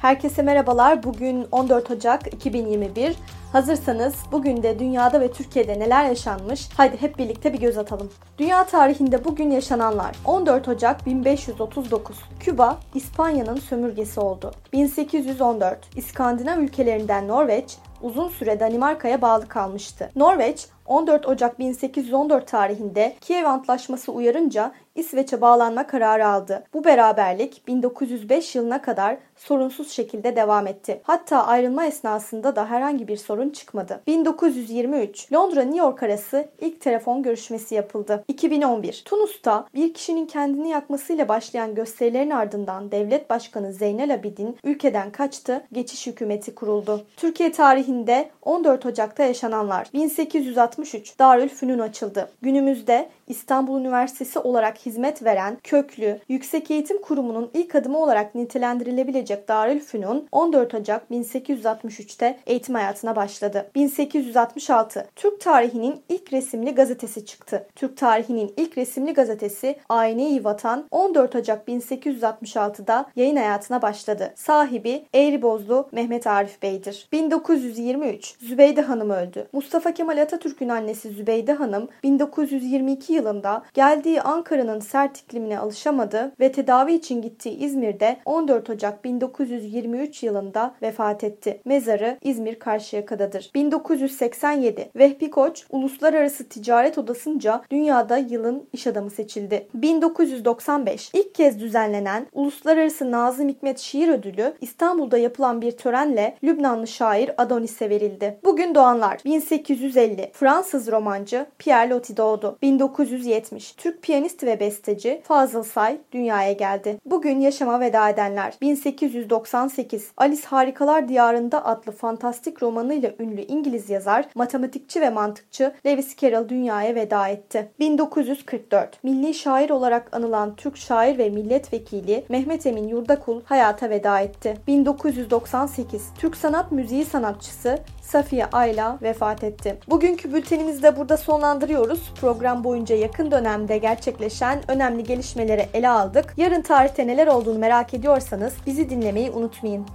Herkese merhabalar. Bugün 14 Ocak 2021. Hazırsanız bugün de dünyada ve Türkiye'de neler yaşanmış? Haydi hep birlikte bir göz atalım. Dünya tarihinde bugün yaşananlar. 14 Ocak 1539. Küba, İspanya'nın sömürgesi oldu. 1814. İskandinav ülkelerinden Norveç, uzun süre Danimarka'ya bağlı kalmıştı. Norveç 14 Ocak 1814 tarihinde Kiev Antlaşması uyarınca İsveç'e bağlanma kararı aldı. Bu beraberlik 1905 yılına kadar sorunsuz şekilde devam etti. Hatta ayrılma esnasında da herhangi bir sorun çıkmadı. 1923 Londra-New York arası ilk telefon görüşmesi yapıldı. 2011 Tunus'ta bir kişinin kendini yakmasıyla başlayan gösterilerin ardından devlet başkanı Zeynel Abidin ülkeden kaçtı, geçiş hükümeti kuruldu. Türkiye tarihinde 14 Ocak'ta yaşananlar 1863 Darülfünun açıldı. Günümüzde İstanbul Üniversitesi olarak hizmet veren köklü yüksek eğitim kurumunun ilk adımı olarak nitelendirilebilecek Darülfünun 14 Ocak 1863'te eğitim hayatına başladı. 1866 Türk tarihinin ilk resimli gazetesi çıktı. Türk tarihinin ilk resimli gazetesi Ayne-i Vatan 14 Ocak 1866'da yayın hayatına başladı. Sahibi Eğribozlu Mehmet Arif Bey'dir. 1923 Zübeyde Hanım öldü. Mustafa Kemal Atatürk'ün annesi Zübeyde Hanım 1922 yılında geldiği Ankara'nın sert iklimine alışamadı ve tedavi için gittiği İzmir'de 14 Ocak 1923 yılında vefat etti. Mezarı İzmir Karşıyaka'dadır. 1987 Vehbi Koç Uluslararası Ticaret Odası'nca dünyada yılın iş adamı seçildi. 1995 ilk kez düzenlenen Uluslararası Nazım Hikmet Şiir Ödülü İstanbul'da yapılan bir törenle Lübnanlı şair Adonis'e verildi. Bugün doğanlar 1850 Fransız romancı Pierre Loti doğdu. 1970 Türk piyanist ve besteci Fazıl Say dünyaya geldi. Bugün yaşama veda edenler 1898 Alice Harikalar Diyarında adlı fantastik romanıyla ünlü İngiliz yazar, matematikçi ve mantıkçı Lewis Carroll dünyaya veda etti. 1944 Milli şair olarak anılan Türk şair ve milletvekili Mehmet Emin Yurdakul hayata veda etti. 1998 Türk sanat müziği sanatçısı Safiye Ayla vefat etti. Bugünkü bültenimizi de burada sonlandırıyoruz. Program boyunca yakın dönemde gerçekleşen önemli gelişmeleri ele aldık. Yarın tarihte neler olduğunu merak ediyorsanız bizi dinlemeyi unutmayın.